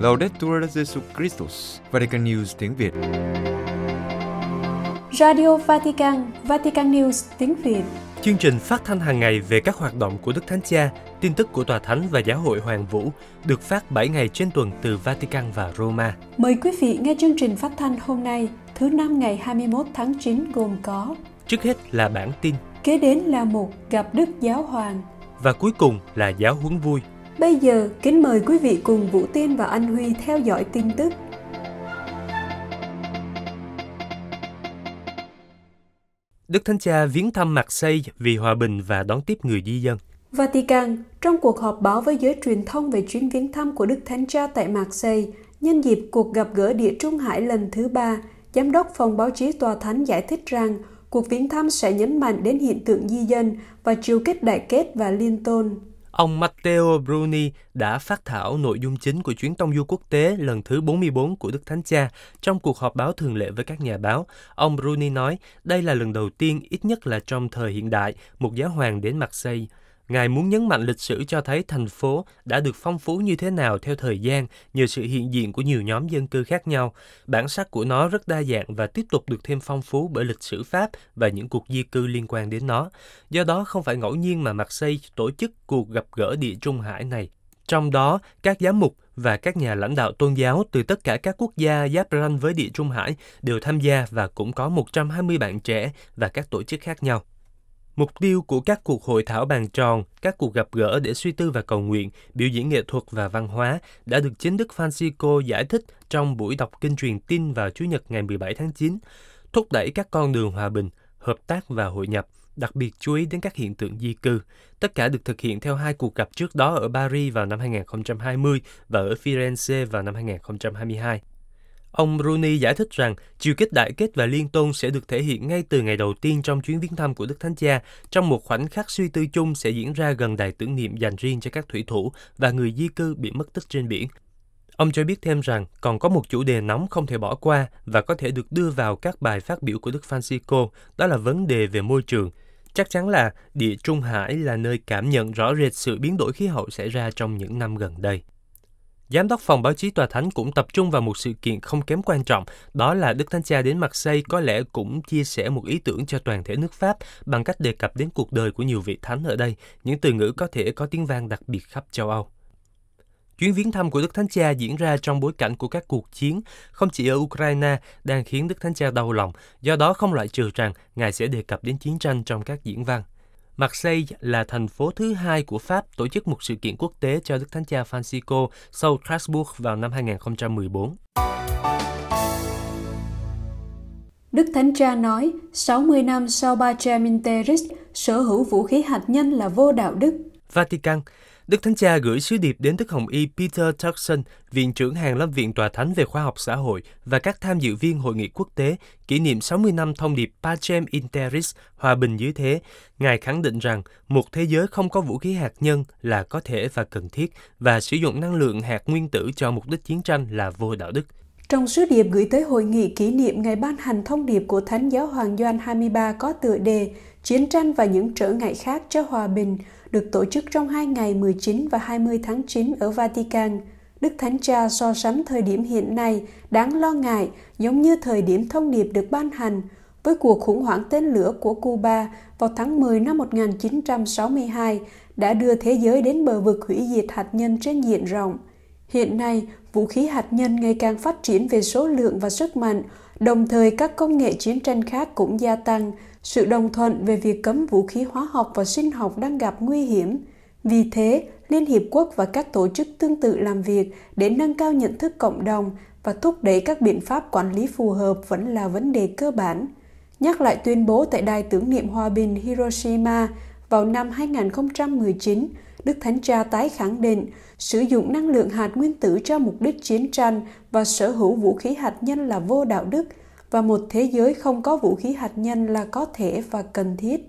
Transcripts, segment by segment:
Laudetur Jesu Christus, Vatican News tiếng Việt. Radio Vatican, Vatican News tiếng Việt. Chương trình phát thanh hàng ngày về các hoạt động của Đức Thánh Cha, tin tức của Tòa Thánh và Giáo hội Hoàng Vũ được phát 7 ngày trên tuần từ Vatican và Roma. Mời quý vị nghe chương trình phát thanh hôm nay, thứ năm ngày 21 tháng 9 gồm có Trước hết là bản tin Kế đến là một gặp Đức Giáo Hoàng và cuối cùng là giáo huấn vui. Bây giờ, kính mời quý vị cùng Vũ Tiên và Anh Huy theo dõi tin tức. Đức Thánh Cha viếng thăm Marseille vì hòa bình và đón tiếp người di dân. Vatican, trong cuộc họp báo với giới truyền thông về chuyến viếng thăm của Đức Thánh Cha tại Marseille, nhân dịp cuộc gặp gỡ Địa Trung Hải lần thứ ba, Giám đốc phòng báo chí Tòa Thánh giải thích rằng cuộc viếng thăm sẽ nhấn mạnh đến hiện tượng di dân và chiều kết đại kết và liên tôn. Ông Matteo Bruni đã phát thảo nội dung chính của chuyến tông du quốc tế lần thứ 44 của Đức Thánh Cha trong cuộc họp báo thường lệ với các nhà báo. Ông Bruni nói đây là lần đầu tiên, ít nhất là trong thời hiện đại, một giáo hoàng đến Marseille. Ngài muốn nhấn mạnh lịch sử cho thấy thành phố đã được phong phú như thế nào theo thời gian nhờ sự hiện diện của nhiều nhóm dân cư khác nhau. Bản sắc của nó rất đa dạng và tiếp tục được thêm phong phú bởi lịch sử Pháp và những cuộc di cư liên quan đến nó. Do đó không phải ngẫu nhiên mà Marseille tổ chức cuộc gặp gỡ địa Trung Hải này. Trong đó, các giám mục và các nhà lãnh đạo tôn giáo từ tất cả các quốc gia giáp ranh với địa Trung Hải đều tham gia và cũng có 120 bạn trẻ và các tổ chức khác nhau. Mục tiêu của các cuộc hội thảo bàn tròn, các cuộc gặp gỡ để suy tư và cầu nguyện, biểu diễn nghệ thuật và văn hóa đã được chính Đức Francisco giải thích trong buổi đọc kinh truyền tin vào Chủ nhật ngày 17 tháng 9, thúc đẩy các con đường hòa bình, hợp tác và hội nhập, đặc biệt chú ý đến các hiện tượng di cư. Tất cả được thực hiện theo hai cuộc gặp trước đó ở Paris vào năm 2020 và ở Firenze vào năm 2022. Ông Rooney giải thích rằng chiều kích đại kết và liên tôn sẽ được thể hiện ngay từ ngày đầu tiên trong chuyến viếng thăm của Đức Thánh Cha, trong một khoảnh khắc suy tư chung sẽ diễn ra gần đài tưởng niệm dành riêng cho các thủy thủ và người di cư bị mất tích trên biển. Ông cho biết thêm rằng còn có một chủ đề nóng không thể bỏ qua và có thể được đưa vào các bài phát biểu của Đức Francisco, đó là vấn đề về môi trường. Chắc chắn là địa Trung Hải là nơi cảm nhận rõ rệt sự biến đổi khí hậu xảy ra trong những năm gần đây. Giám đốc phòng báo chí tòa thánh cũng tập trung vào một sự kiện không kém quan trọng, đó là Đức Thánh Cha đến Marseille có lẽ cũng chia sẻ một ý tưởng cho toàn thể nước Pháp bằng cách đề cập đến cuộc đời của nhiều vị thánh ở đây, những từ ngữ có thể có tiếng vang đặc biệt khắp châu Âu. Chuyến viếng thăm của Đức Thánh Cha diễn ra trong bối cảnh của các cuộc chiến, không chỉ ở Ukraine đang khiến Đức Thánh Cha đau lòng, do đó không loại trừ rằng Ngài sẽ đề cập đến chiến tranh trong các diễn văn. Marseille là thành phố thứ hai của Pháp tổ chức một sự kiện quốc tế cho Đức Thánh Cha Francisco sau Strasbourg vào năm 2014. Đức Thánh Cha nói, 60 năm sau Pacem in Terris, sở hữu vũ khí hạt nhân là vô đạo đức. Vatican Đức Thánh Cha gửi sứ điệp đến Đức Hồng Y Peter Turkson, Viện trưởng Hàng lâm Viện Tòa Thánh về Khoa học Xã hội và các tham dự viên hội nghị quốc tế kỷ niệm 60 năm thông điệp Pacem Interis, hòa bình dưới thế. Ngài khẳng định rằng một thế giới không có vũ khí hạt nhân là có thể và cần thiết và sử dụng năng lượng hạt nguyên tử cho mục đích chiến tranh là vô đạo đức. Trong sứ điệp gửi tới hội nghị kỷ niệm ngày ban hành thông điệp của Thánh Giáo Hoàng Doan 23 có tựa đề Chiến tranh và những trở ngại khác cho hòa bình, được tổ chức trong hai ngày 19 và 20 tháng 9 ở Vatican. Đức Thánh Cha so sánh thời điểm hiện nay đáng lo ngại giống như thời điểm thông điệp được ban hành với cuộc khủng hoảng tên lửa của Cuba vào tháng 10 năm 1962 đã đưa thế giới đến bờ vực hủy diệt hạt nhân trên diện rộng. Hiện nay, vũ khí hạt nhân ngày càng phát triển về số lượng và sức mạnh, đồng thời các công nghệ chiến tranh khác cũng gia tăng, sự đồng thuận về việc cấm vũ khí hóa học và sinh học đang gặp nguy hiểm. Vì thế, Liên Hiệp Quốc và các tổ chức tương tự làm việc để nâng cao nhận thức cộng đồng và thúc đẩy các biện pháp quản lý phù hợp vẫn là vấn đề cơ bản. Nhắc lại tuyên bố tại Đài tưởng niệm hòa bình Hiroshima vào năm 2019, Đức Thánh Cha tái khẳng định sử dụng năng lượng hạt nguyên tử cho mục đích chiến tranh và sở hữu vũ khí hạt nhân là vô đạo đức và một thế giới không có vũ khí hạt nhân là có thể và cần thiết.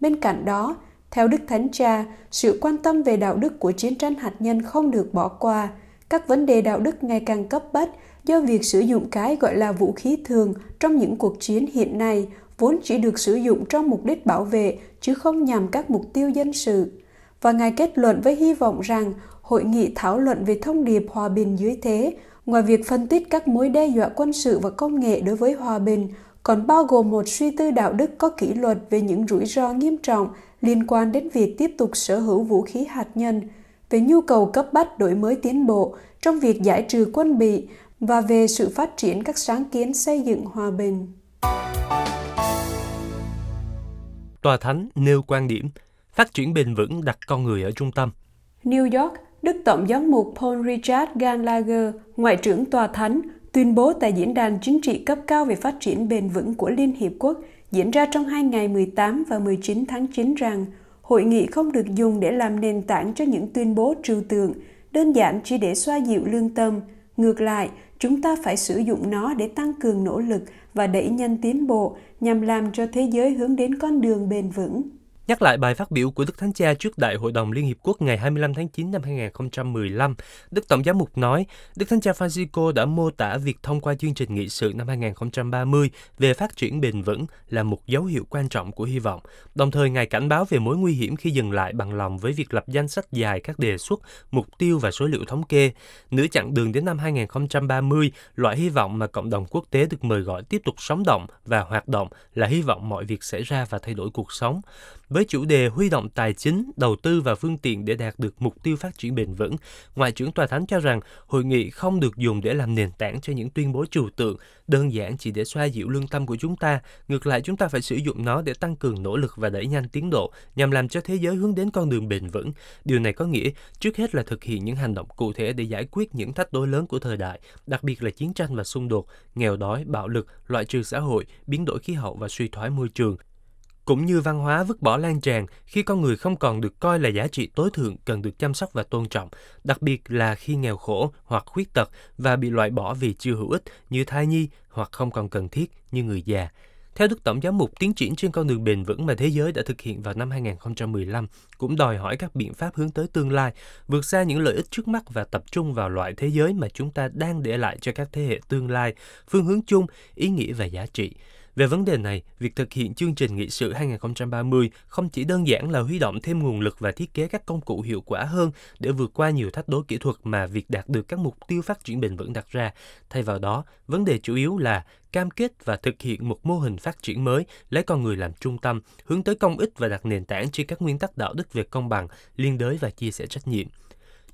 Bên cạnh đó, theo Đức Thánh Cha, sự quan tâm về đạo đức của chiến tranh hạt nhân không được bỏ qua. Các vấn đề đạo đức ngày càng cấp bách do việc sử dụng cái gọi là vũ khí thường trong những cuộc chiến hiện nay vốn chỉ được sử dụng trong mục đích bảo vệ chứ không nhằm các mục tiêu dân sự và Ngài kết luận với hy vọng rằng hội nghị thảo luận về thông điệp hòa bình dưới thế, ngoài việc phân tích các mối đe dọa quân sự và công nghệ đối với hòa bình, còn bao gồm một suy tư đạo đức có kỷ luật về những rủi ro nghiêm trọng liên quan đến việc tiếp tục sở hữu vũ khí hạt nhân, về nhu cầu cấp bách đổi mới tiến bộ trong việc giải trừ quân bị và về sự phát triển các sáng kiến xây dựng hòa bình. Tòa Thánh nêu quan điểm phát triển bền vững đặt con người ở trung tâm. New York, Đức Tổng giám mục Paul Richard Gallagher, Ngoại trưởng Tòa Thánh, tuyên bố tại Diễn đàn Chính trị cấp cao về phát triển bền vững của Liên Hiệp Quốc diễn ra trong hai ngày 18 và 19 tháng 9 rằng hội nghị không được dùng để làm nền tảng cho những tuyên bố trừu tượng, đơn giản chỉ để xoa dịu lương tâm. Ngược lại, chúng ta phải sử dụng nó để tăng cường nỗ lực và đẩy nhanh tiến bộ nhằm làm cho thế giới hướng đến con đường bền vững. Nhắc lại bài phát biểu của Đức Thánh Cha trước Đại hội đồng Liên Hiệp Quốc ngày 25 tháng 9 năm 2015, Đức Tổng giám mục nói, Đức Thánh Cha Francisco đã mô tả việc thông qua chương trình nghị sự năm 2030 về phát triển bền vững là một dấu hiệu quan trọng của hy vọng. Đồng thời, Ngài cảnh báo về mối nguy hiểm khi dừng lại bằng lòng với việc lập danh sách dài các đề xuất, mục tiêu và số liệu thống kê. Nửa chặng đường đến năm 2030, loại hy vọng mà cộng đồng quốc tế được mời gọi tiếp tục sống động và hoạt động là hy vọng mọi việc xảy ra và thay đổi cuộc sống với chủ đề huy động tài chính, đầu tư và phương tiện để đạt được mục tiêu phát triển bền vững. Ngoại trưởng Tòa Thánh cho rằng hội nghị không được dùng để làm nền tảng cho những tuyên bố trừu tượng, đơn giản chỉ để xoa dịu lương tâm của chúng ta. Ngược lại, chúng ta phải sử dụng nó để tăng cường nỗ lực và đẩy nhanh tiến độ nhằm làm cho thế giới hướng đến con đường bền vững. Điều này có nghĩa trước hết là thực hiện những hành động cụ thể để giải quyết những thách đố lớn của thời đại, đặc biệt là chiến tranh và xung đột, nghèo đói, bạo lực, loại trừ xã hội, biến đổi khí hậu và suy thoái môi trường cũng như văn hóa vứt bỏ lan tràn khi con người không còn được coi là giá trị tối thượng cần được chăm sóc và tôn trọng, đặc biệt là khi nghèo khổ hoặc khuyết tật và bị loại bỏ vì chưa hữu ích như thai nhi hoặc không còn cần thiết như người già. Theo Đức Tổng giám mục, tiến triển trên con đường bền vững mà thế giới đã thực hiện vào năm 2015 cũng đòi hỏi các biện pháp hướng tới tương lai, vượt xa những lợi ích trước mắt và tập trung vào loại thế giới mà chúng ta đang để lại cho các thế hệ tương lai, phương hướng chung, ý nghĩa và giá trị. Về vấn đề này, việc thực hiện chương trình nghị sự 2030 không chỉ đơn giản là huy động thêm nguồn lực và thiết kế các công cụ hiệu quả hơn để vượt qua nhiều thách đố kỹ thuật mà việc đạt được các mục tiêu phát triển bền vững đặt ra. Thay vào đó, vấn đề chủ yếu là cam kết và thực hiện một mô hình phát triển mới lấy con người làm trung tâm, hướng tới công ích và đặt nền tảng trên các nguyên tắc đạo đức về công bằng, liên đới và chia sẻ trách nhiệm.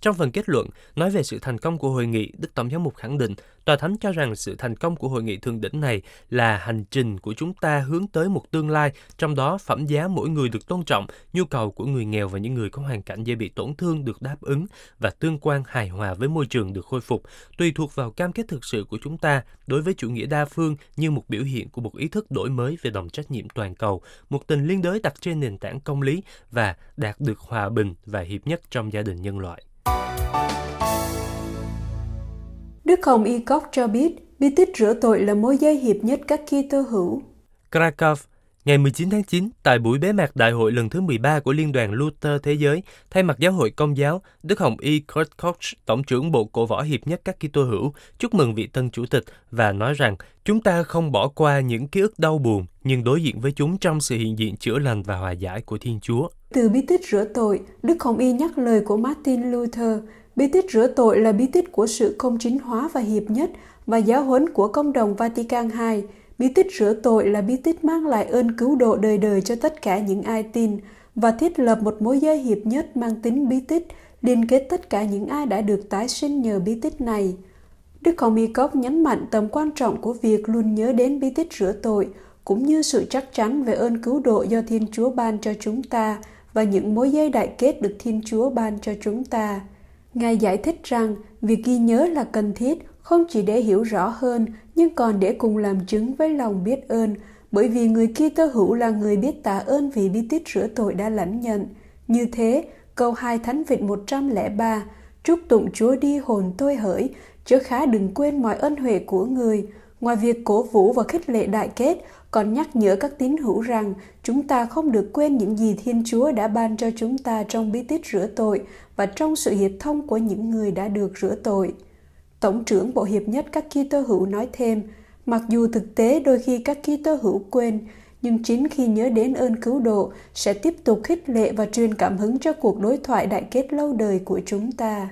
Trong phần kết luận, nói về sự thành công của hội nghị, Đức Tổng giám mục khẳng định, Tòa Thánh cho rằng sự thành công của hội nghị thượng đỉnh này là hành trình của chúng ta hướng tới một tương lai, trong đó phẩm giá mỗi người được tôn trọng, nhu cầu của người nghèo và những người có hoàn cảnh dễ bị tổn thương được đáp ứng và tương quan hài hòa với môi trường được khôi phục, tùy thuộc vào cam kết thực sự của chúng ta đối với chủ nghĩa đa phương như một biểu hiện của một ý thức đổi mới về đồng trách nhiệm toàn cầu, một tình liên đới đặt trên nền tảng công lý và đạt được hòa bình và hiệp nhất trong gia đình nhân loại. Đức Hồng Y Cốc cho biết, bí tích rửa tội là mối dây hiệp nhất các Kitô hữu. Krakow, ngày 19 tháng 9, tại buổi bế mạc đại hội lần thứ 13 của Liên đoàn Luther Thế giới, thay mặt giáo hội công giáo, Đức Hồng Y Kurt Koch, Tổng trưởng Bộ Cổ võ Hiệp nhất các Kitô hữu, chúc mừng vị tân chủ tịch và nói rằng chúng ta không bỏ qua những ký ức đau buồn, nhưng đối diện với chúng trong sự hiện diện chữa lành và hòa giải của Thiên Chúa. Từ bí tích rửa tội, Đức Hồng Y nhắc lời của Martin Luther, bí tích rửa tội là bí tích của sự công chính hóa và hiệp nhất và giáo huấn của công đồng Vatican II. Bí tích rửa tội là bí tích mang lại ơn cứu độ đời đời cho tất cả những ai tin và thiết lập một mối dây hiệp nhất mang tính bí tích, liên kết tất cả những ai đã được tái sinh nhờ bí tích này. Đức Hồng Y Cốc nhấn mạnh tầm quan trọng của việc luôn nhớ đến bí tích rửa tội, cũng như sự chắc chắn về ơn cứu độ do Thiên Chúa ban cho chúng ta và những mối dây đại kết được Thiên Chúa ban cho chúng ta. Ngài giải thích rằng việc ghi nhớ là cần thiết không chỉ để hiểu rõ hơn nhưng còn để cùng làm chứng với lòng biết ơn bởi vì người kia tơ hữu là người biết tạ ơn vì bí tích rửa tội đã lãnh nhận. Như thế, câu 2 Thánh Vịnh 103 Chúc tụng Chúa đi hồn tôi hỡi, chớ khá đừng quên mọi ân huệ của người. Ngoài việc cổ vũ và khích lệ đại kết, còn nhắc nhở các tín hữu rằng chúng ta không được quên những gì Thiên Chúa đã ban cho chúng ta trong bí tích rửa tội và trong sự hiệp thông của những người đã được rửa tội. Tổng trưởng Bộ Hiệp nhất các Kitô hữu nói thêm, mặc dù thực tế đôi khi các Kitô hữu quên, nhưng chính khi nhớ đến ơn cứu độ sẽ tiếp tục khích lệ và truyền cảm hứng cho cuộc đối thoại đại kết lâu đời của chúng ta.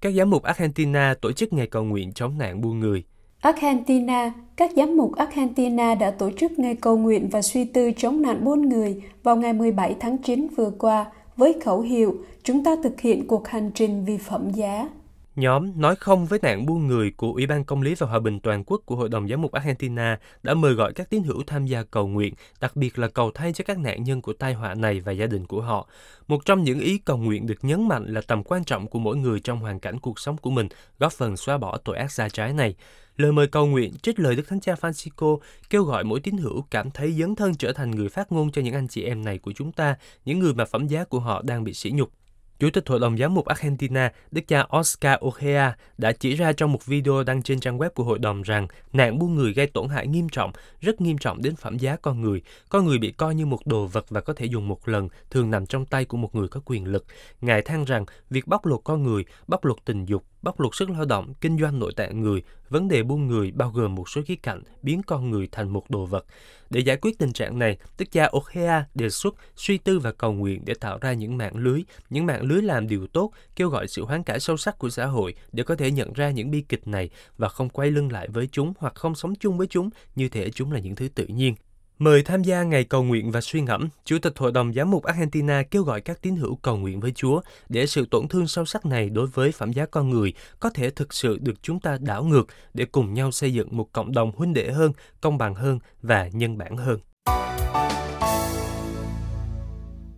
Các giám mục Argentina tổ chức ngày cầu nguyện chống nạn buôn người. Argentina, các giám mục Argentina đã tổ chức ngày cầu nguyện và suy tư chống nạn buôn người vào ngày 17 tháng 9 vừa qua với khẩu hiệu Chúng ta thực hiện cuộc hành trình vì phẩm giá. Nhóm Nói không với nạn buôn người của Ủy ban Công lý và Hòa bình Toàn quốc của Hội đồng Giám mục Argentina đã mời gọi các tín hữu tham gia cầu nguyện, đặc biệt là cầu thay cho các nạn nhân của tai họa này và gia đình của họ. Một trong những ý cầu nguyện được nhấn mạnh là tầm quan trọng của mỗi người trong hoàn cảnh cuộc sống của mình, góp phần xóa bỏ tội ác sai trái này. Lời mời cầu nguyện trích lời Đức Thánh Cha Francisco kêu gọi mỗi tín hữu cảm thấy dấn thân trở thành người phát ngôn cho những anh chị em này của chúng ta, những người mà phẩm giá của họ đang bị sỉ nhục. Chủ tịch Hội đồng Giám mục Argentina, Đức cha Oscar Ojea đã chỉ ra trong một video đăng trên trang web của hội đồng rằng nạn buôn người gây tổn hại nghiêm trọng, rất nghiêm trọng đến phẩm giá con người. Con người bị coi như một đồ vật và có thể dùng một lần, thường nằm trong tay của một người có quyền lực. Ngài than rằng việc bóc lột con người, bóc lột tình dục, bóc lột sức lao động, kinh doanh nội tạng người, vấn đề buôn người bao gồm một số khía cạnh biến con người thành một đồ vật. Để giải quyết tình trạng này, tức gia Ochea đề xuất suy tư và cầu nguyện để tạo ra những mạng lưới, những mạng lưới làm điều tốt, kêu gọi sự hoán cải sâu sắc của xã hội để có thể nhận ra những bi kịch này và không quay lưng lại với chúng hoặc không sống chung với chúng như thể chúng là những thứ tự nhiên. Mời tham gia ngày cầu nguyện và suy ngẫm, Chủ tịch Hội đồng Giám mục Argentina kêu gọi các tín hữu cầu nguyện với Chúa để sự tổn thương sâu sắc này đối với phẩm giá con người có thể thực sự được chúng ta đảo ngược để cùng nhau xây dựng một cộng đồng huynh đệ hơn, công bằng hơn và nhân bản hơn.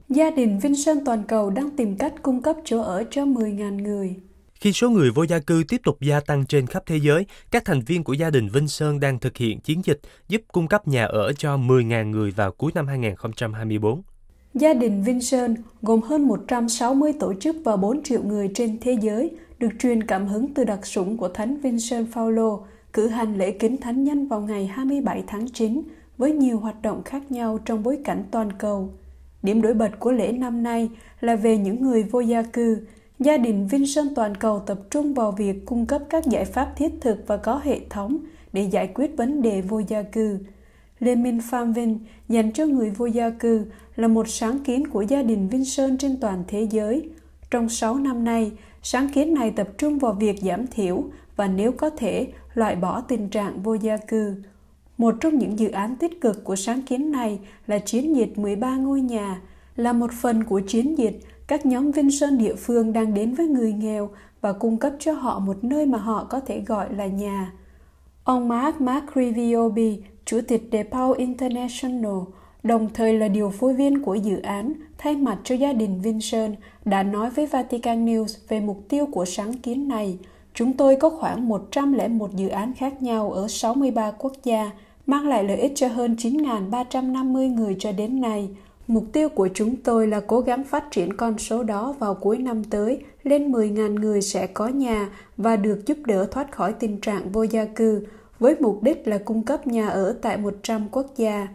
Gia đình Vincent toàn cầu đang tìm cách cung cấp chỗ ở cho 10.000 người. Khi số người vô gia cư tiếp tục gia tăng trên khắp thế giới, các thành viên của gia đình Vinh Sơn đang thực hiện chiến dịch giúp cung cấp nhà ở cho 10.000 người vào cuối năm 2024. Gia đình Vinh Sơn gồm hơn 160 tổ chức và 4 triệu người trên thế giới được truyền cảm hứng từ đặc sủng của Thánh Vincent Paulo cử hành lễ kính thánh nhân vào ngày 27 tháng 9 với nhiều hoạt động khác nhau trong bối cảnh toàn cầu. Điểm nổi bật của lễ năm nay là về những người vô gia cư, gia đình Vinson toàn cầu tập trung vào việc cung cấp các giải pháp thiết thực và có hệ thống để giải quyết vấn đề vô gia cư. Lê Minh Pham Vinh dành cho người vô gia cư là một sáng kiến của gia đình Vinson trên toàn thế giới. Trong 6 năm nay, sáng kiến này tập trung vào việc giảm thiểu và nếu có thể loại bỏ tình trạng vô gia cư. Một trong những dự án tích cực của sáng kiến này là chiến dịch 13 ngôi nhà, là một phần của chiến dịch các nhóm Vinh Sơn địa phương đang đến với người nghèo và cung cấp cho họ một nơi mà họ có thể gọi là nhà. Ông Mark Macriviobi, Chủ tịch DePaul International, đồng thời là điều phối viên của dự án, thay mặt cho gia đình Vincent, đã nói với Vatican News về mục tiêu của sáng kiến này. Chúng tôi có khoảng 101 dự án khác nhau ở 63 quốc gia, mang lại lợi ích cho hơn 9.350 người cho đến nay. Mục tiêu của chúng tôi là cố gắng phát triển con số đó vào cuối năm tới, lên 10.000 người sẽ có nhà và được giúp đỡ thoát khỏi tình trạng vô gia cư, với mục đích là cung cấp nhà ở tại 100 quốc gia.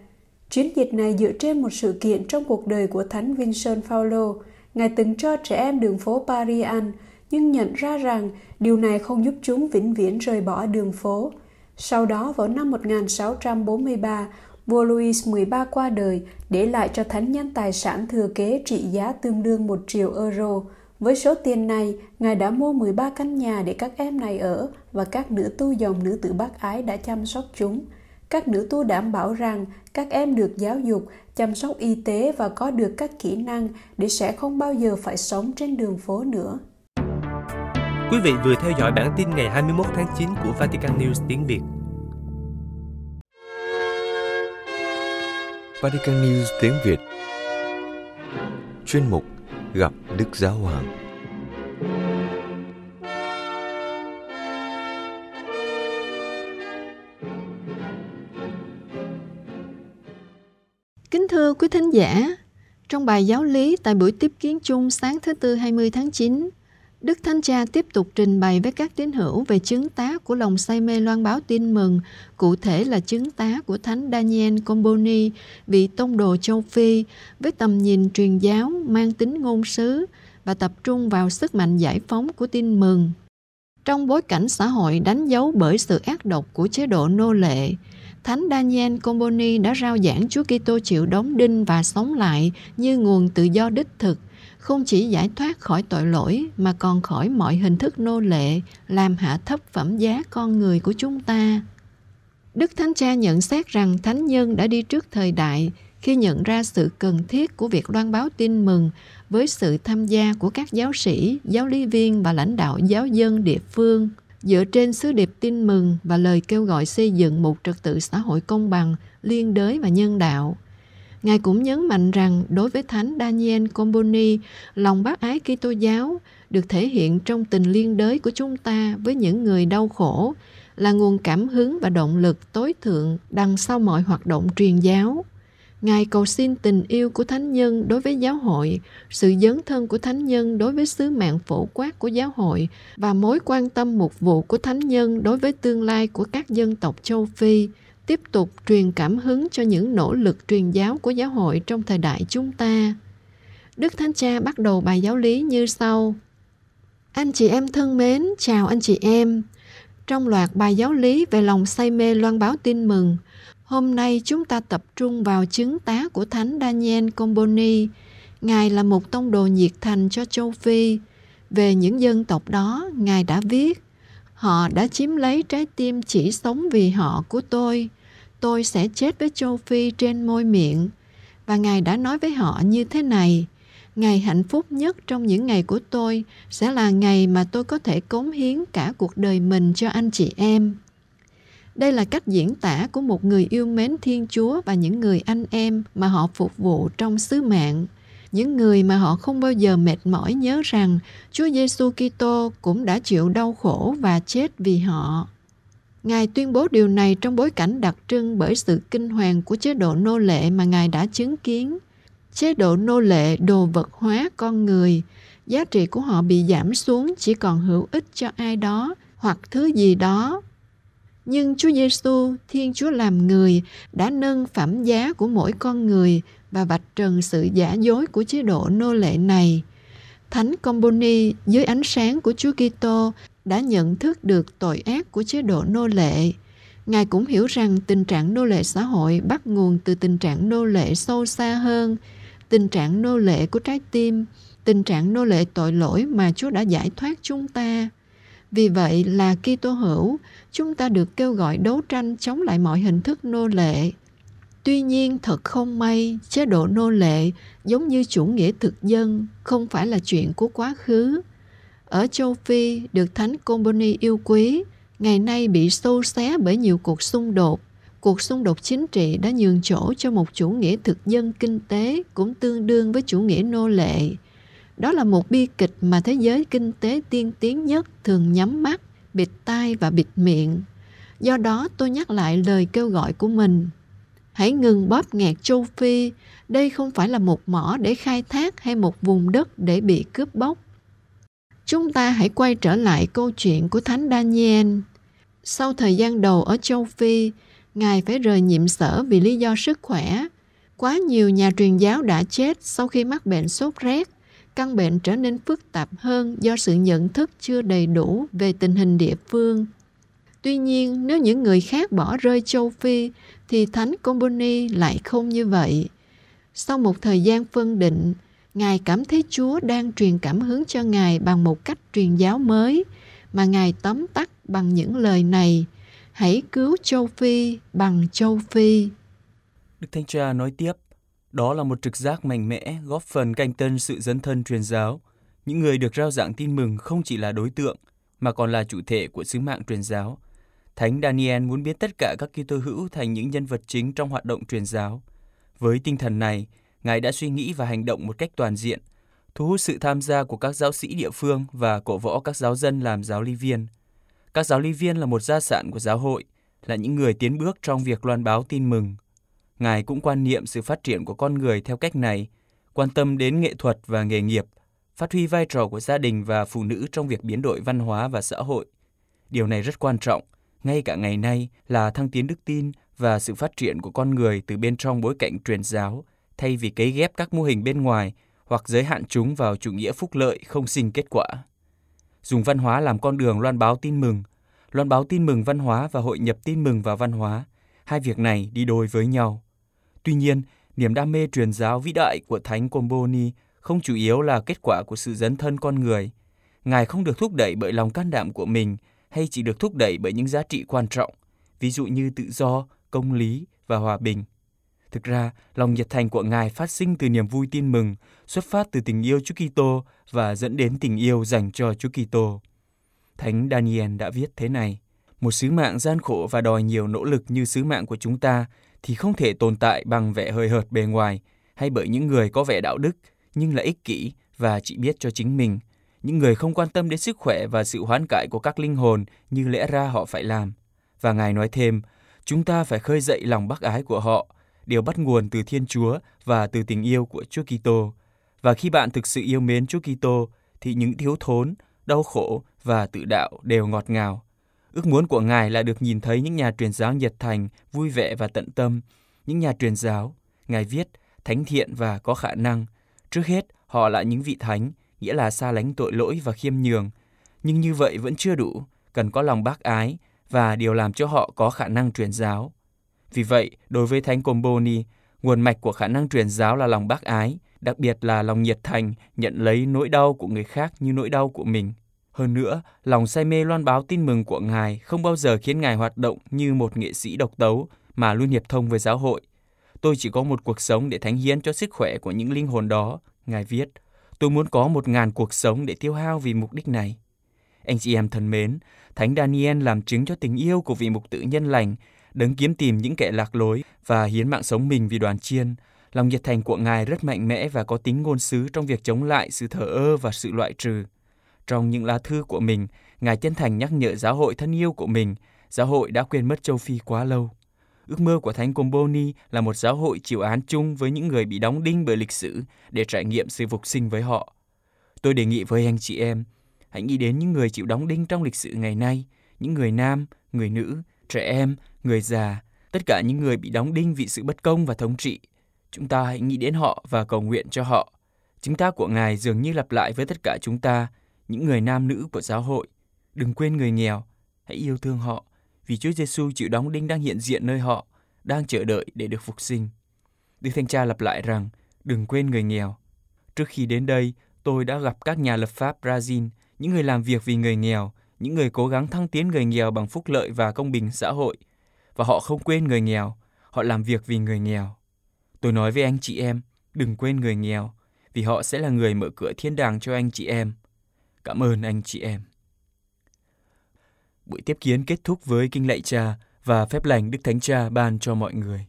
Chiến dịch này dựa trên một sự kiện trong cuộc đời của Thánh Vincent Paulo. Ngài từng cho trẻ em đường phố Paris ăn, nhưng nhận ra rằng điều này không giúp chúng vĩnh viễn rời bỏ đường phố. Sau đó vào năm 1643, vua Louis XIII qua đời, để lại cho thánh nhân tài sản thừa kế trị giá tương đương 1 triệu euro. Với số tiền này, Ngài đã mua 13 căn nhà để các em này ở và các nữ tu dòng nữ tử bác ái đã chăm sóc chúng. Các nữ tu đảm bảo rằng các em được giáo dục, chăm sóc y tế và có được các kỹ năng để sẽ không bao giờ phải sống trên đường phố nữa. Quý vị vừa theo dõi bản tin ngày 21 tháng 9 của Vatican News tiếng Việt. Vatican News tiếng Việt. Chuyên mục Gặp Đức Giáo Hoàng. Kính thưa quý thính giả, trong bài giáo lý tại buổi tiếp kiến chung sáng thứ Tư 20 tháng 9, Đức Thánh Cha tiếp tục trình bày với các tín hữu về chứng tá của lòng say mê loan báo tin mừng, cụ thể là chứng tá của Thánh Daniel Comboni, vị tông đồ châu Phi, với tầm nhìn truyền giáo mang tính ngôn sứ và tập trung vào sức mạnh giải phóng của tin mừng. Trong bối cảnh xã hội đánh dấu bởi sự ác độc của chế độ nô lệ, Thánh Daniel Comboni đã rao giảng Chúa Kitô chịu đóng đinh và sống lại như nguồn tự do đích thực, không chỉ giải thoát khỏi tội lỗi mà còn khỏi mọi hình thức nô lệ, làm hạ thấp phẩm giá con người của chúng ta. Đức Thánh Cha nhận xét rằng thánh nhân đã đi trước thời đại khi nhận ra sự cần thiết của việc loan báo tin mừng với sự tham gia của các giáo sĩ, giáo lý viên và lãnh đạo giáo dân địa phương dựa trên sứ điệp tin mừng và lời kêu gọi xây dựng một trật tự xã hội công bằng, liên đới và nhân đạo. Ngài cũng nhấn mạnh rằng đối với Thánh Daniel Comboni, lòng bác ái Kitô giáo được thể hiện trong tình liên đới của chúng ta với những người đau khổ là nguồn cảm hứng và động lực tối thượng đằng sau mọi hoạt động truyền giáo. Ngài cầu xin tình yêu của Thánh Nhân đối với giáo hội, sự dấn thân của Thánh Nhân đối với sứ mạng phổ quát của giáo hội và mối quan tâm mục vụ của Thánh Nhân đối với tương lai của các dân tộc châu Phi, tiếp tục truyền cảm hứng cho những nỗ lực truyền giáo của giáo hội trong thời đại chúng ta. Đức Thánh Cha bắt đầu bài giáo lý như sau. Anh chị em thân mến, chào anh chị em. Trong loạt bài giáo lý về lòng say mê loan báo tin mừng, Hôm nay chúng ta tập trung vào chứng tá của Thánh Daniel Comboni. Ngài là một tông đồ nhiệt thành cho châu Phi. Về những dân tộc đó, Ngài đã viết, Họ đã chiếm lấy trái tim chỉ sống vì họ của tôi. Tôi sẽ chết với châu Phi trên môi miệng. Và Ngài đã nói với họ như thế này, Ngày hạnh phúc nhất trong những ngày của tôi sẽ là ngày mà tôi có thể cống hiến cả cuộc đời mình cho anh chị em. Đây là cách diễn tả của một người yêu mến Thiên Chúa và những người anh em mà họ phục vụ trong sứ mạng. Những người mà họ không bao giờ mệt mỏi nhớ rằng Chúa Giêsu Kitô cũng đã chịu đau khổ và chết vì họ. Ngài tuyên bố điều này trong bối cảnh đặc trưng bởi sự kinh hoàng của chế độ nô lệ mà Ngài đã chứng kiến. Chế độ nô lệ đồ vật hóa con người, giá trị của họ bị giảm xuống chỉ còn hữu ích cho ai đó hoặc thứ gì đó nhưng Chúa Giêsu, Thiên Chúa làm người, đã nâng phẩm giá của mỗi con người và vạch trần sự giả dối của chế độ nô lệ này. Thánh Comboni dưới ánh sáng của Chúa Kitô đã nhận thức được tội ác của chế độ nô lệ. Ngài cũng hiểu rằng tình trạng nô lệ xã hội bắt nguồn từ tình trạng nô lệ sâu xa hơn, tình trạng nô lệ của trái tim, tình trạng nô lệ tội lỗi mà Chúa đã giải thoát chúng ta. Vì vậy là Kitô hữu, chúng ta được kêu gọi đấu tranh chống lại mọi hình thức nô lệ. Tuy nhiên thật không may, chế độ nô lệ giống như chủ nghĩa thực dân không phải là chuyện của quá khứ. Ở châu Phi được Thánh Comboni yêu quý, ngày nay bị sâu xé bởi nhiều cuộc xung đột. Cuộc xung đột chính trị đã nhường chỗ cho một chủ nghĩa thực dân kinh tế cũng tương đương với chủ nghĩa nô lệ đó là một bi kịch mà thế giới kinh tế tiên tiến nhất thường nhắm mắt, bịt tai và bịt miệng. Do đó tôi nhắc lại lời kêu gọi của mình. Hãy ngừng bóp nghẹt châu Phi, đây không phải là một mỏ để khai thác hay một vùng đất để bị cướp bóc. Chúng ta hãy quay trở lại câu chuyện của Thánh Daniel. Sau thời gian đầu ở châu Phi, Ngài phải rời nhiệm sở vì lý do sức khỏe. Quá nhiều nhà truyền giáo đã chết sau khi mắc bệnh sốt rét căn bệnh trở nên phức tạp hơn do sự nhận thức chưa đầy đủ về tình hình địa phương. Tuy nhiên, nếu những người khác bỏ rơi châu Phi, thì Thánh Comboni lại không như vậy. Sau một thời gian phân định, Ngài cảm thấy Chúa đang truyền cảm hứng cho Ngài bằng một cách truyền giáo mới, mà Ngài tóm tắt bằng những lời này, hãy cứu châu Phi bằng châu Phi. Đức Thánh Cha nói tiếp, đó là một trực giác mạnh mẽ góp phần canh tân sự dấn thân truyền giáo. Những người được rao giảng tin mừng không chỉ là đối tượng, mà còn là chủ thể của sứ mạng truyền giáo. Thánh Daniel muốn biến tất cả các Kitô hữu thành những nhân vật chính trong hoạt động truyền giáo. Với tinh thần này, Ngài đã suy nghĩ và hành động một cách toàn diện, thu hút sự tham gia của các giáo sĩ địa phương và cổ võ các giáo dân làm giáo lý viên. Các giáo lý viên là một gia sản của giáo hội, là những người tiến bước trong việc loan báo tin mừng. Ngài cũng quan niệm sự phát triển của con người theo cách này, quan tâm đến nghệ thuật và nghề nghiệp, phát huy vai trò của gia đình và phụ nữ trong việc biến đổi văn hóa và xã hội. Điều này rất quan trọng, ngay cả ngày nay là thăng tiến đức tin và sự phát triển của con người từ bên trong bối cảnh truyền giáo, thay vì cấy ghép các mô hình bên ngoài hoặc giới hạn chúng vào chủ nghĩa phúc lợi không sinh kết quả. dùng văn hóa làm con đường loan báo tin mừng, loan báo tin mừng văn hóa và hội nhập tin mừng vào văn hóa. Hai việc này đi đôi với nhau. Tuy nhiên, niềm đam mê truyền giáo vĩ đại của Thánh Comboni không chủ yếu là kết quả của sự dấn thân con người. Ngài không được thúc đẩy bởi lòng can đảm của mình hay chỉ được thúc đẩy bởi những giá trị quan trọng, ví dụ như tự do, công lý và hòa bình. Thực ra, lòng nhiệt thành của Ngài phát sinh từ niềm vui tin mừng, xuất phát từ tình yêu Chúa Kitô và dẫn đến tình yêu dành cho Chúa Kitô. Thánh Daniel đã viết thế này: Một sứ mạng gian khổ và đòi nhiều nỗ lực như sứ mạng của chúng ta thì không thể tồn tại bằng vẻ hơi hợt bề ngoài hay bởi những người có vẻ đạo đức nhưng là ích kỷ và chỉ biết cho chính mình, những người không quan tâm đến sức khỏe và sự hoán cải của các linh hồn như lẽ ra họ phải làm. Và Ngài nói thêm, chúng ta phải khơi dậy lòng bác ái của họ, đều bắt nguồn từ Thiên Chúa và từ tình yêu của Chúa Kitô. Và khi bạn thực sự yêu mến Chúa Kitô, thì những thiếu thốn, đau khổ và tự đạo đều ngọt ngào. Ước muốn của Ngài là được nhìn thấy những nhà truyền giáo nhiệt thành, vui vẻ và tận tâm. Những nhà truyền giáo, Ngài viết, thánh thiện và có khả năng. Trước hết, họ là những vị thánh, nghĩa là xa lánh tội lỗi và khiêm nhường. Nhưng như vậy vẫn chưa đủ, cần có lòng bác ái và điều làm cho họ có khả năng truyền giáo. Vì vậy, đối với Thánh Comboni, nguồn mạch của khả năng truyền giáo là lòng bác ái, đặc biệt là lòng nhiệt thành nhận lấy nỗi đau của người khác như nỗi đau của mình. Hơn nữa, lòng say mê loan báo tin mừng của Ngài không bao giờ khiến Ngài hoạt động như một nghệ sĩ độc tấu mà luôn hiệp thông với giáo hội. Tôi chỉ có một cuộc sống để thánh hiến cho sức khỏe của những linh hồn đó, Ngài viết. Tôi muốn có một ngàn cuộc sống để tiêu hao vì mục đích này. Anh chị em thân mến, Thánh Daniel làm chứng cho tình yêu của vị mục tử nhân lành, đứng kiếm tìm những kẻ lạc lối và hiến mạng sống mình vì đoàn chiên. Lòng nhiệt thành của Ngài rất mạnh mẽ và có tính ngôn sứ trong việc chống lại sự thờ ơ và sự loại trừ. Trong những lá thư của mình, Ngài chân thành nhắc nhở giáo hội thân yêu của mình, giáo hội đã quên mất châu Phi quá lâu. Ước mơ của Thánh Comboni là một giáo hội chịu án chung với những người bị đóng đinh bởi lịch sử để trải nghiệm sự phục sinh với họ. Tôi đề nghị với anh chị em, hãy nghĩ đến những người chịu đóng đinh trong lịch sử ngày nay, những người nam, người nữ, trẻ em, người già, tất cả những người bị đóng đinh vì sự bất công và thống trị. Chúng ta hãy nghĩ đến họ và cầu nguyện cho họ. Chứng ta của Ngài dường như lặp lại với tất cả chúng ta, những người nam nữ của giáo hội. Đừng quên người nghèo, hãy yêu thương họ, vì Chúa Giêsu chịu đóng đinh đang hiện diện nơi họ, đang chờ đợi để được phục sinh. Đức Thanh Cha lặp lại rằng, đừng quên người nghèo. Trước khi đến đây, tôi đã gặp các nhà lập pháp Brazil, những người làm việc vì người nghèo, những người cố gắng thăng tiến người nghèo bằng phúc lợi và công bình xã hội. Và họ không quên người nghèo, họ làm việc vì người nghèo. Tôi nói với anh chị em, đừng quên người nghèo, vì họ sẽ là người mở cửa thiên đàng cho anh chị em. Cảm ơn anh chị em. Buổi tiếp kiến kết thúc với kinh lạy cha và phép lành Đức Thánh Cha ban cho mọi người.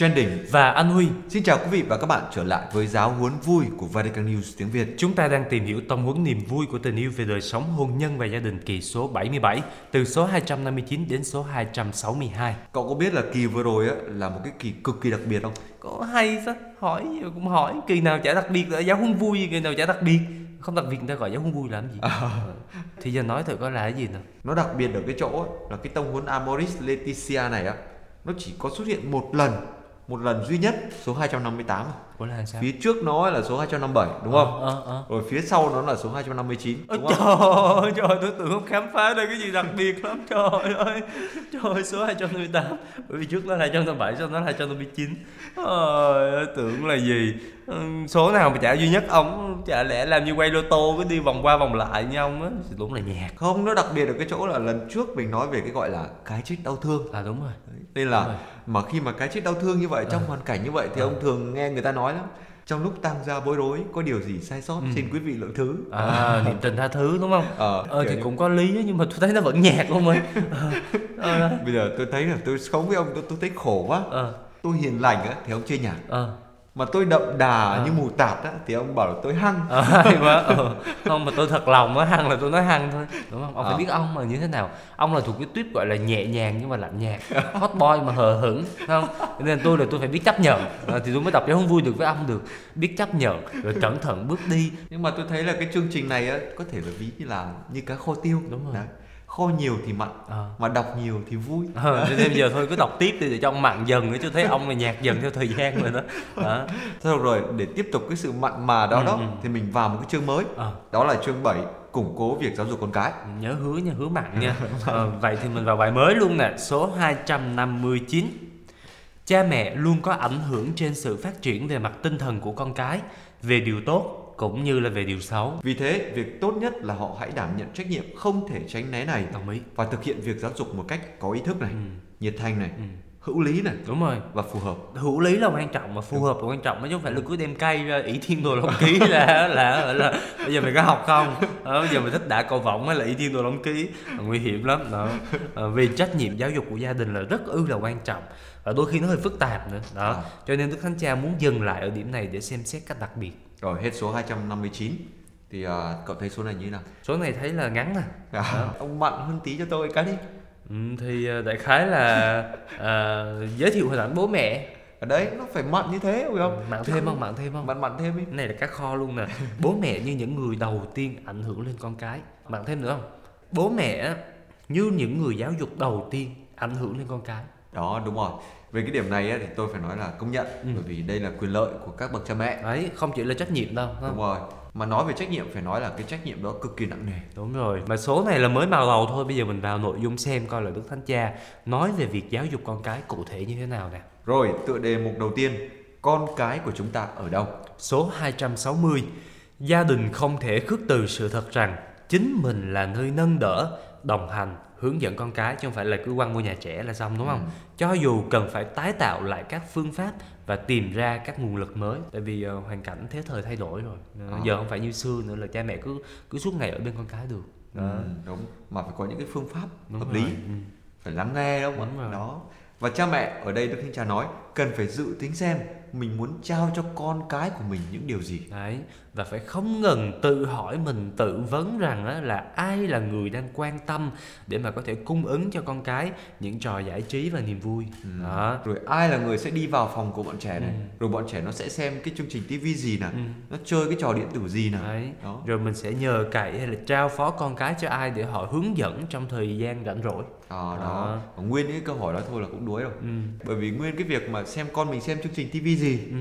Trending Và anh Huy, Xin chào quý vị và các bạn trở lại với giáo huấn vui của Vatican News tiếng Việt. chúng ta đang tìm hiểu tông huấn niềm vui của tình yêu về đời sống hôn nhân và gia đình kỳ số 77 từ số 259 đến số 262. Cậu có biết là kỳ vừa rồi á, là một cái kỳ cực kỳ đặc biệt không? Có hay sao? Hỏi cũng hỏi, kỳ nào chả đặc biệt là giáo huấn vui, kỳ nào chả đặc biệt. Không đặc biệt người ta gọi giáo huấn vui làm gì? Thì giờ nói thử coi là cái gì nào. Nó đặc biệt ở cái chỗ là cái tông huấn Amoris Laetitia này á, nó chỉ có xuất hiện một lần, một lần duy nhất số 258. Ủa là sao? Phía trước nó là số 257 đúng không? Ờ, ờ. Rồi phía sau nó là số 259 Ôi đúng không? trời ơi, trời tôi tưởng không khám phá ra cái gì đặc biệt lắm trời ơi trời ơi, số 258 bởi vì trước nó là 257 sau nó là 259 Trời ơi, tưởng là gì Ừ, số nào mà chả duy nhất ông chả lẽ làm như quay lô tô cứ đi vòng qua vòng lại như ông á đúng là nhạt Không, nó đặc biệt ở cái chỗ là lần trước mình nói về cái gọi là cái chết đau thương. à đúng rồi Nên là mà khi mà cái chết đau thương như vậy trong hoàn cảnh như vậy thì ông thường nghe người ta nói lắm trong lúc tang ra bối rối có điều gì sai sót xin quý vị lượng thứ? À niềm tình tha thứ đúng không? Ờ, ờ thì như- cũng có lý nhưng mà tôi thấy nó vẫn nhạt không ơi. Ờ ờ. Bây giờ tôi thấy là tôi sống với ông tôi, tôi thấy khổ quá. Ờ. Tôi hiền lành á thì ông chê nhạt ờ mà tôi đậm đà Ờ. như mù tạt á thì ông bảo là tôi hăng. Hay quá. Ờ. không mà tôi thật lòng á hăng là tôi nói hăng thôi. Đúng không? Ông Ờ. phải biết ông mà như thế nào. Ông là thuộc cái tuyếp gọi là nhẹ nhàng nhưng mà lạnh nhạt. Hot boy mà hờ hững không? Nên tôi là tôi phải biết chấp nhận. Ờ, thì tôi mới tập cho không vui được với ông được. Biết chấp nhận rồi cẩn thận bước đi. Nhưng mà tôi thấy là cái chương trình này á có thể là ví như là như cá kho tiêu. Đúng rồi. Đấy. Kho nhiều thì mặn Ờ. mà đọc nhiều thì vui Ờ, cho nên bây giờ thôi cứ đọc tiếp đi để cho ông mặn dần nữa chứ thấy ông là nhạt dần theo thời gian rồi đó. đó. Thôi được rồi để tiếp tục cái sự mặn mà đó Ừ, đó ừ. thì mình vào một cái chương mới Ờ. đó là chương 7 củng cố việc giáo dục con cái Nhớ hứa nha, hứa mặn nha. Ờ, vậy thì mình vào bài mới luôn nè, số 259. Cha mẹ luôn có ảnh hưởng trên sự phát triển về mặt tinh thần của con cái, về điều tốt cũng như là về điều xấu. vì thế việc tốt nhất là họ hãy đảm nhận trách nhiệm không thể tránh né này Đồng ý. và thực hiện việc giáo dục một cách có ý thức này Ừ. nhiệt thành này Ừ. hữu lý này Đúng rồi. và phù hợp hữu lý là quan trọng mà phù hợp là quan trọng chứ không phải là cứ đem cây ra ỷ thiên đồ long ký là, là, là, là bây giờ mày có học không Ờ, bây giờ mày thích đả cầu vọng hay là ỷ thiên đồ long ký nguy hiểm lắm đó Ờ, vì trách nhiệm giáo dục của gia đình là rất ư là quan trọng và đôi khi nó hơi phức tạp nữa đó À. cho nên đức thánh cha muốn dừng lại ở điểm này để xem xét cách đặc biệt rồi hết số 259 thì à, cậu thấy số này như thế nào? Số này thấy là ngắn nè à, ông mặn hơn tí cho tôi cái đi. Ừ, thì ờ, đại khái là à, giới thiệu hình ảnh bố mẹ. Ở đấy nó phải mặn như thế phải không? Mặn thêm không? Mặn thêm không? Mặn mặn thêm đi. Này là cá kho luôn nè. Bố mẹ như những người đầu tiên ảnh hưởng lên con cái. Bạn thêm nữa không? Bố mẹ như những người giáo dục đầu tiên ảnh hưởng lên con cái. Đó đúng rồi về cái điểm này á, thì tôi phải nói là công nhận Ừ. bởi vì đây là quyền lợi của các bậc cha mẹ. Đấy không chỉ là trách nhiệm đâu đúng rồi mà nói về trách nhiệm phải nói là cái trách nhiệm đó cực kỳ nặng nề. Đúng rồi mà số này là mới vào đầu thôi bây giờ mình vào nội dung xem coi là đức thánh cha nói về việc giáo dục con cái cụ thể như thế nào nè. Rồi tựa đề mục đầu tiên con cái của chúng ta ở đâu? Số 260 Gia đình không thể khước từ sự thật rằng Chính mình là nơi nâng đỡ, đồng hành, hướng dẫn con cái Chứ không phải là cứ quăng vô nhà trẻ là xong đúng không? Ừ. Cho dù cần phải tái tạo lại các phương pháp Và tìm ra các nguồn lực mới Tại vì ờ, hoàn cảnh thế thời thay đổi rồi À. Giờ không phải như xưa nữa là cha mẹ cứ cứ suốt ngày ở bên con cái được đó. Ừ, đúng mà phải có những cái phương pháp Đúng hợp rồi. lý Ừ. phải lắng nghe đâu mà Đúng đó và cha mẹ ở đây đức thánh cha nói cần phải dự tính xem mình muốn trao cho con cái của mình những điều gì Đấy, và phải không ngừng tự hỏi mình tự vấn rằng á, là ai là người đang quan tâm để mà có thể cung ứng cho con cái những trò giải trí và niềm vui. Đó. rồi ai là người sẽ đi vào phòng của bọn trẻ này Ừ. rồi bọn trẻ nó sẽ xem cái chương trình tivi gì nè Ừ. nó chơi cái trò điện tử gì nè Đấy. đó Rồi mình sẽ nhờ cậy hay là trao phó con cái cho ai để họ hướng dẫn trong thời gian rảnh rỗi. đó, Đó. đó. Và nguyên những cái câu hỏi đó thôi là cũng đuối rồi Ừ. bởi vì nguyên cái việc mà xem con mình xem chương trình tivi gì Ừ.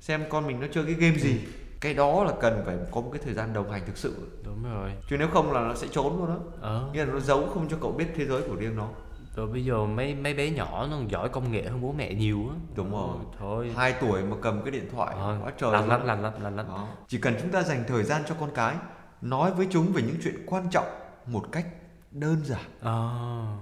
xem con mình nó chơi cái game gì cái đó là cần phải có một cái thời gian đồng hành thực sự Đúng rồi. chứ nếu không là nó sẽ trốn luôn đó Ờ. nghĩa là nó giấu không cho cậu biết thế giới của riêng nó Rồi bây giờ mấy mấy bé nhỏ nó giỏi công nghệ hơn bố mẹ nhiều á. Đúng rồi. Ừ, Thôi. hai tuổi mà cầm cái điện thoại Ờ, quá trời lắm, lành lắm, lành lắm. Đó. chỉ cần chúng ta dành thời gian cho con cái nói với chúng về những chuyện quan trọng một cách đơn giản. Ờ.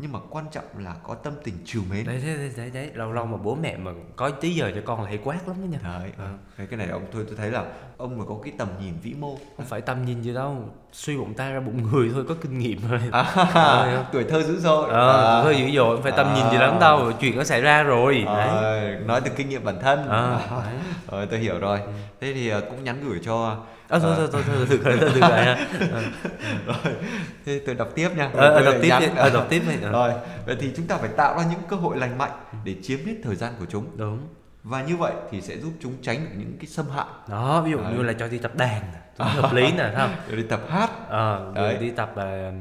nhưng mà quan trọng là có tâm tình trìu mến. Đấy đấy đấy đấy, lâu lâu mà bố mẹ mà có tí giờ cho con là hay quát lắm đó nha. Đấy Ờ. Đấy, cái này ông thôi tôi thấy là ông mà có cái tầm nhìn vĩ mô. Không phải tâm nhìn gì đâu. Suy bụng ta ra bụng người thôi có kinh nghiệm rồi. À, Ờ. tuổi thơ dữ dội. Ờ À. thôi dữ dội không phải tâm nhìn gì lắm đâu. Chuyện nó xảy ra rồi. Đấy. Ờ, nói từ kinh nghiệm bản thân. Ờ, À, đấy. ờ, tôi hiểu rồi. Thế thì cũng nhắn gửi cho ờ thôi thôi thôi thôi rồi thôi được rồi ha. Rồi thế tôi đọc tiếp nha. Ờ, Tôi đọc tiếp ờ đọc tiếp đi. Ờ, rồi vậy thì chúng ta phải tạo ra những cơ hội lành mạnh để chiếm hết thời gian của chúng. Đúng. Và như vậy thì sẽ giúp chúng tránh được những cái xâm hại. Đó ví dụ Đấy. như là cho đi tập đàn hợp lý nè không? Rồi đi tập hát. Ờ rồi Đấy. đi tập là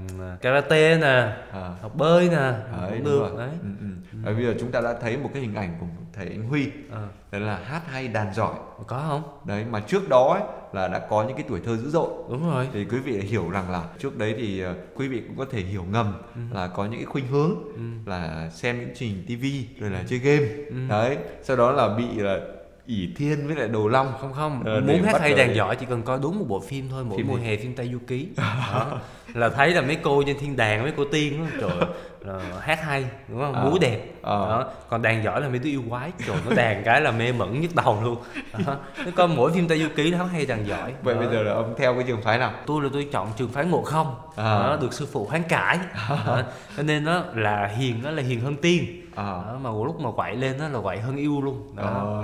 karate nè à, học bơi nè đấy, cũng đúng được rồi. đấy. Ừ, ừ. Và bây giờ chúng ta đã thấy một cái hình ảnh của thầy anh Huy. Ờ. Đó là hát hay đàn giỏi. Có không? Đấy mà trước đó ấy, là đã có những cái tuổi thơ dữ dội đúng rồi thì quý vị hiểu rằng là trước đấy thì ờ, quý vị cũng có thể hiểu ngầm là có những cái khuynh hướng ừ. là xem những chương trình tivi rồi là chơi game Ừ. đấy sau đó là bị là ỷ thiên với lại đồ long không không Ờ, muốn hát hay đàn giỏi chỉ cần coi đúng một bộ phim thôi mỗi Phim mùa gì? hè phim tây du ký đó. là thấy là mấy cô trên thiên đàng mấy cô tiên đó, trời ơi, là hát hay đúng không Ờ. múa đẹp Ờ. đó còn đàn giỏi là mấy đứa yêu quái trời nó đàn cái là mê mẩn nhức đầu luôn đó. nó coi mỗi phim tây du ký nó hay đàn giỏi vậy Đó. bây giờ là ông theo cái trường phái nào tôi là tôi chọn trường phái ngộ không À. đó, được sư phụ hoán cải đó. cho nên nó là hiền đó là hiền hơn tiên à. đó, mà lúc mà quậy lên đó là quậy hơn yêu luôn đó. Ờ,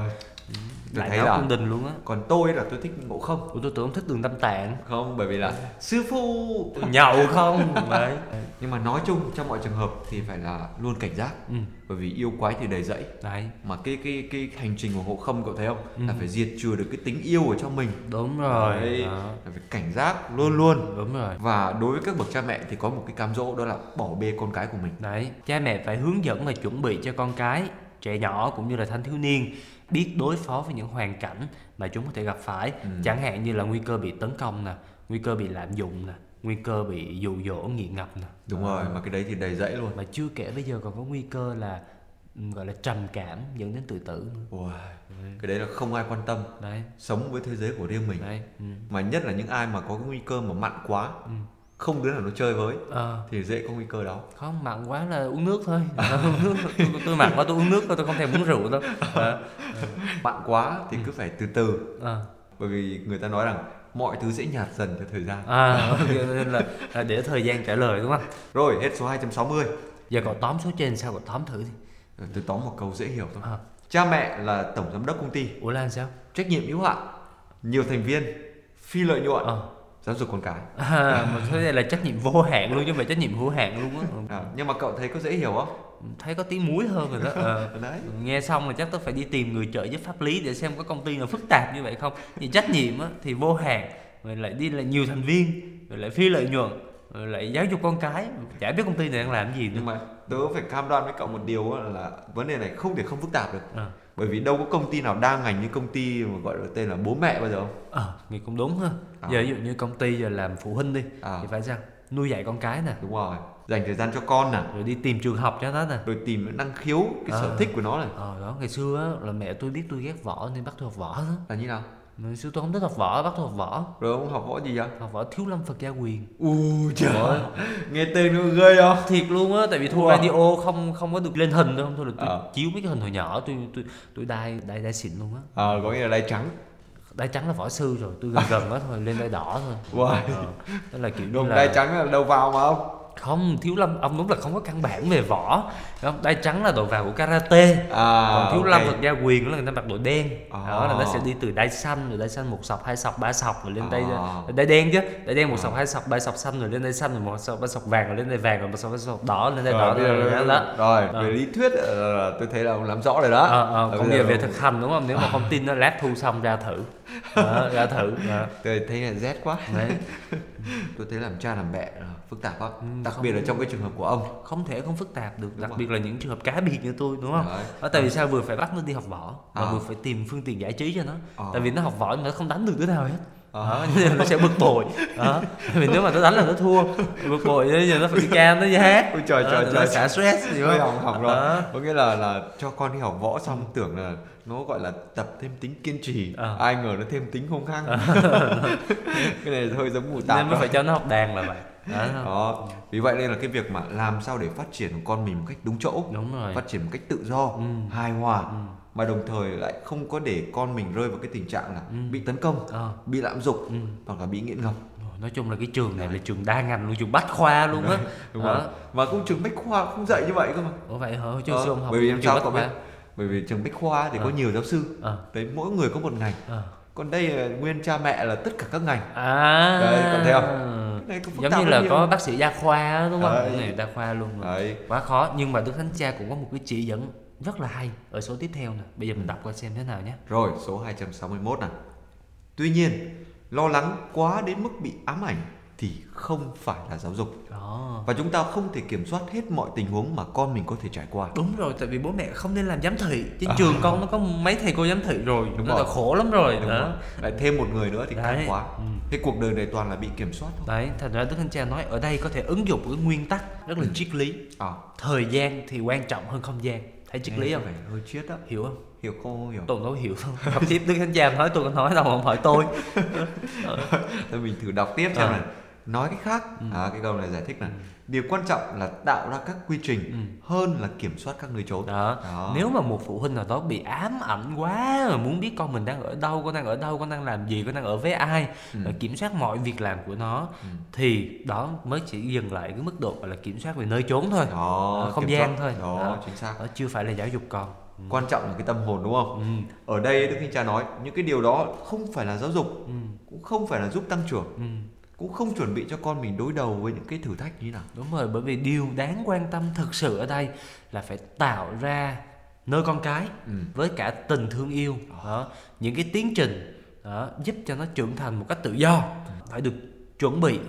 đại thấy là cung đình luôn á. còn tôi là tôi thích ngộ không? Ủa, tôi tưởng thích đường tâm tạng. Không bởi vì là sư phụ nhậu không? Đấy. Nhưng mà nói chung trong mọi trường hợp thì phải là luôn cảnh giác. Ừ. bởi vì yêu quái thì đầy dẫy đấy. Mà cái cái cái hành trình của ngộ không cậu thấy không? Ừ. là phải diệt trừ được cái tính yêu ở trong mình. Đúng rồi. Đấy, Đó. là phải cảnh giác luôn luôn. Đúng rồi. Và đối với các bậc cha mẹ thì có một cái cám dỗ đó là bỏ bê con cái của mình. Đấy, cha mẹ phải hướng dẫn và chuẩn bị cho con cái, trẻ nhỏ cũng như là thanh thiếu niên biết đối phó với những hoàn cảnh mà chúng có thể gặp phải, Ừ. chẳng hạn như là nguy cơ bị tấn công nè, nguy cơ bị lạm dụng nè, nguy cơ bị dụ dỗ nghiện ngập nè. đúng rồi mà cái đấy thì đầy dẫy luôn Mà chưa kể bây giờ còn có nguy cơ là ừ, gọi là trầm cảm dẫn đến tự tử nữa. Ôi, cái đấy là không ai quan tâm Đấy, sống với thế giới của riêng mình đấy. Ừ. mà nhất là những ai mà có cái nguy cơ mà mặn quá Ừ. không đứa nào nó chơi với Ờ, thì dễ có nguy cơ đó không mặn quá là uống nước thôi. uống nước. Tôi, tôi mặn quá tôi uống nước thôi, tôi không thèm uống rượu đâu. Ờ, mặn quá thì cứ phải từ từ ờ. bởi vì người ta nói rằng mọi thứ sẽ nhạt dần theo thời gian À, nên là, là để thời gian trả lời đúng không? rồi hết số 260 Giờ cậu tóm số trên sao cậu tóm thử đi Rồi, tôi tóm một câu dễ hiểu thôi à, cha mẹ là tổng giám đốc công ty Ủa là sao? trách nhiệm hữu hạn nhiều thành viên phi lợi nhuận Ờ giáo dục con cái. À, mà thế này là trách nhiệm vô hạn luôn chứ phải trách nhiệm hữu hạn luôn á. À, nhưng mà cậu thấy có dễ hiểu không? Thấy có tí muối hơn rồi đó. Ờ. đấy. Nghe xong là chắc tôi phải đi tìm người trợ giúp pháp lý để xem có công ty nào phức tạp như vậy không. Thì trách nhiệm á, thì vô hạn Rồi lại đi là nhiều thành viên Rồi lại phi lợi nhuận Rồi lại giáo dục con cái. Chả biết công ty này đang làm gì nữa. Nhưng mà tớ phải cam đoan với cậu một điều là vấn đề này không thể không phức tạp được. Ờ bởi vì đâu có công ty nào đa ngành như công ty mà gọi là tên là bố mẹ bao giờ không? Ờ, nghĩ cũng đúng ha. À. Giờ ví dụ như công ty giờ làm phụ huynh đi À. Thì phải sao? Nuôi dạy con cái nè. Đúng rồi. Dành thời gian cho con nè. Rồi đi tìm trường học cho nó nè. Rồi tìm năng khiếu cái sở À. thích của nó này. Ờ đó, ngày xưa á, là mẹ tôi biết tôi ghét võ nên bắt tôi học võ đó. Là như nào Ngày xưa tôi không thích học võ, bắt tôi học võ. Rồi ông học võ gì vậy? Học võ thiếu lâm Phật gia quyền. U trời nghe tên nó ghê không? Thiệt luôn á, tại vì thu Wow. radio không không có được lên hình đâu Thôi là tôi Ờ. chiếu mấy cái hình hồi nhỏ tôi tôi tôi đai đai đai xịn luôn á. À, có nghĩa là đai trắng. Đai trắng là võ sư rồi, tôi gần gần đó thôi, lên đai đỏ thôi. Wow. Ờ, Đó là kiểu như Đúng, là đai trắng là đầu vào mà không Không, thiếu lâm, ông đúng là không có căn bản về võ không? Đai trắng là đầu vào của karate à còn thiếu ok. lâm Phật gia quyền là người ta mặc đồ đen À. đó là nó sẽ đi từ đai xanh rồi đai xanh một sọc hai sọc ba sọc rồi lên đai À. đai đen chứ đai đen một sọc hai sọc ba sọc xanh rồi lên đai xanh rồi một sọc ba sọc vàng rồi lên đai vàng rồi một sọc ba sọc đỏ lên đai đỏ rồi, rồi giờ- đó, rồi Ờ. về lý thuyết ờ, tôi thấy là ông làm rõ rồi đó ờ, Ờ, còn giờ về thực hành đúng không nếu mà không tin nó lát thu xong ra thử đó, ra thử đó. tôi thấy là rét quá Đấy. tôi thấy làm cha làm mẹ là phức tạp lắm Ừ, đặc không- biệt là trong cái trường hợp của ông không thể không phức tạp được đặc rồi. biệt là những trường hợp cá biệt như tôi đúng không Đấy. đó, tại vì sao vừa phải bắt nó đi học võ và Ờ. vừa phải tìm phương tiện giải trí cho nó Ờ. tại vì nó học võ nó không đánh được đứa nào hết Ờ. đó, nên nó sẽ bực bội đó vì nếu mà nó đánh là nó thua bực bội bây giờ nó phải đi cam nó đi hát Ôi trời, Đó, trời, xả stress Hơi không hỏng hỏng rồi Đó. có nghĩa là là cho con đi học võ xong tưởng là nó gọi là tập thêm tính kiên trì Ờ. ai ngờ nó thêm tính hung hăng cái này hơi giống mù tạt nên mới thôi. phải cho nó học đàn là vậy đó, đó vì vậy nên là cái việc mà làm sao để phát triển con mình một cách đúng chỗ đúng rồi phát triển một cách tự do Ừ. hài hòa Ừ. mà đồng thời lại không có để con mình rơi vào cái tình trạng là Ừ. bị tấn công Ờ. bị lạm dụng Ừ. hoặc là bị nghiện ngập nói chung là cái trường này là trường đa ngành luôn trường bách khoa luôn á đúng không mà cũng trường bách khoa không dạy như vậy cơ mà Ủa vậy hả? Chứ Ờ, học bởi vì trường sao cậu biết bởi vì trường bách khoa thì có Ờ. nhiều giáo sư Ờ. đấy mỗi người có một ngành Ờ. còn đây là nguyên cha mẹ là tất cả các ngành À. Đấy, cậu thấy không? Này phức Giống như là nhiều. có bác sĩ đa khoa đúng không? Đấy. Cái này đa khoa luôn rồi. đấy Quá khó nhưng mà Đức Thánh Cha cũng có một cái chỉ dẫn rất là hay ở số tiếp theo nè. Bây giờ mình đọc qua xem thế nào nhé. rồi số 261 này tuy nhiên lo lắng quá đến mức bị ám ảnh thì không phải là giáo dục Đó. và chúng ta không thể kiểm soát hết mọi tình huống mà con mình có thể trải qua Đúng rồi, tại vì bố mẹ không nên làm giám thị. Trên trường con nó có mấy thầy cô giám thị rồi, Đúng nó rồi. là khổ lắm rồi. Đúng đó. rồi. lại thêm một người nữa thì càng quá Ừ. cái cuộc đời này toàn là bị kiểm soát thôi Đấy, thành ra Đức Thánh Cha nói ở đây có thể ứng dụng cái nguyên tắc rất là triết lý. à Thời gian thì quan trọng hơn không gian. Thấy triết lý không? vẻ hơi triết đó Hiểu không? hiểu không hiểu tôi đâu hiểu đâu học tiếp đức thánh cha nói tôi có nói đâu không hỏi tôi Thôi mình thử đọc tiếp xem À. này nói cách khác Ừ. à, cái câu này giải thích này điều quan trọng là tạo ra các quy trình Ừ. hơn là kiểm soát các nơi trốn đó. Đó. nếu mà một phụ huynh nào đó bị ám ảnh quá mà muốn biết con mình đang ở đâu con đang ở đâu con đang làm gì con đang ở với ai Ừ. kiểm soát mọi việc làm của nó Ừ. thì đó mới chỉ dừng lại cái mức độ gọi là kiểm soát về nơi trốn thôi đó Ờ, không gian soát. thôi đó Đó. chính xác đó chưa phải là giáo dục con quan trọng là cái tâm hồn đúng không ừ. ở đây đức thanh cha nói những cái điều đó không phải là giáo dục Ừ. cũng không phải là giúp tăng trưởng Ừ. cũng không chuẩn bị cho con mình đối đầu với những cái thử thách như thế nào. Đúng rồi, bởi vì điều đáng quan tâm thực sự ở đây là phải tạo ra nơi con cái Ừ. với cả tình thương yêu. Đó, những cái tiến trình đó, giúp cho nó trưởng thành một cách tự do. Phải được chuẩn bị